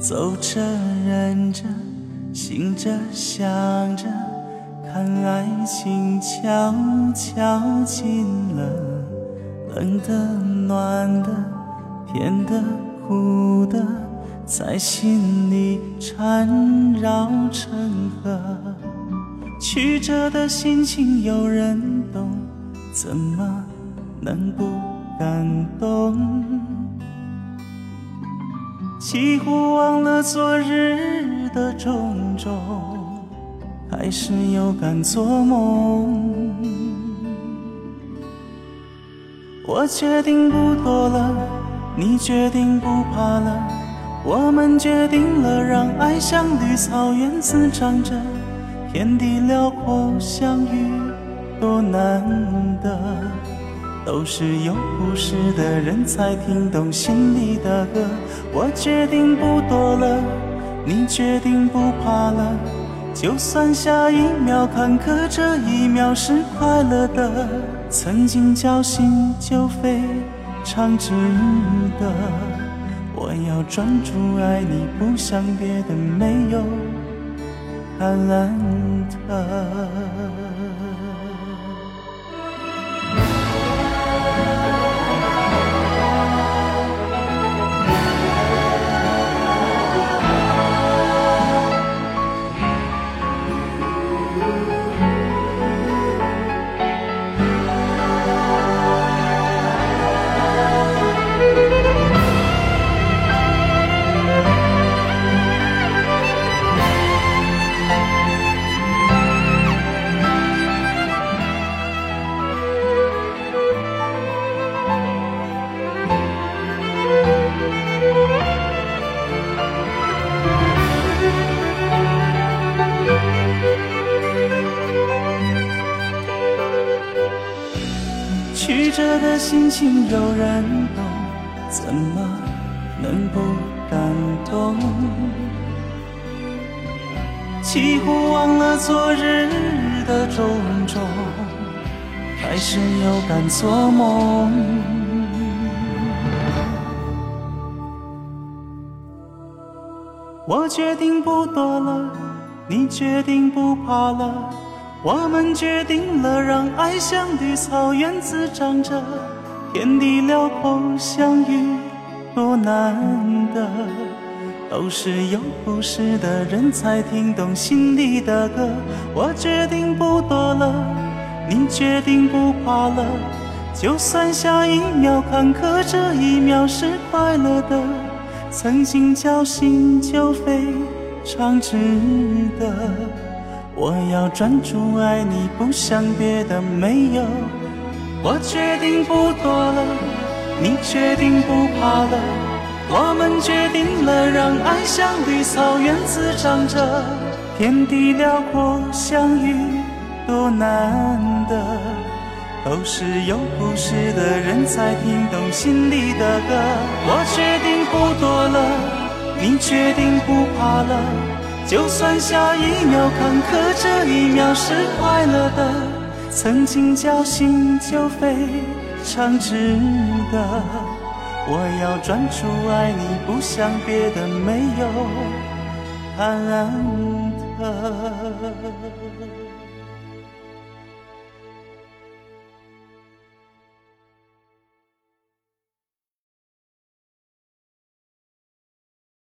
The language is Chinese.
走着忍着，醒着想着，看爱情悄悄近了，冷的暖的，甜的苦的，在心里缠绕成河。曲折的心情有人懂，怎么能不感动？几乎忘了昨日的种种，还是有敢做梦。我决定不躲了，你决定不怕了，我们决定了，让爱像绿草原滋长着，天地辽阔相遇多难得。都是有故事的人才听懂心里的歌。我决定不躲了，你决定不怕了。就算下一秒坎坷，这一秒是快乐的。曾经侥幸就非常值得。我要专注爱你，不想别的，没有坎 you. 曲折的心情有人懂，怎么能不感动？几乎忘了昨日的种种，还是有敢做梦。我决定不躲了，你决定不怕了。我们决定了，让爱像绿草原滋长着，天地辽阔相遇多难得。都是有故事的人才听懂心里的歌。我决定不躲了，你决定不怕了。就算下一秒坎坷，这一秒是快乐的。曾经侥幸就非常值得。我要专注爱你，不想别的，没有。我决定不躲了，你决定不怕了。我们决定了，让爱像绿草原滋长着，天地辽阔相遇多难得。都是有故事的人才听懂心里的歌。我决定不躲了，你决定不怕了。就算下一秒坎坷，这一秒是快乐的。曾经侥幸就非常值得。我要专注爱你，不想别的，没有忐忑。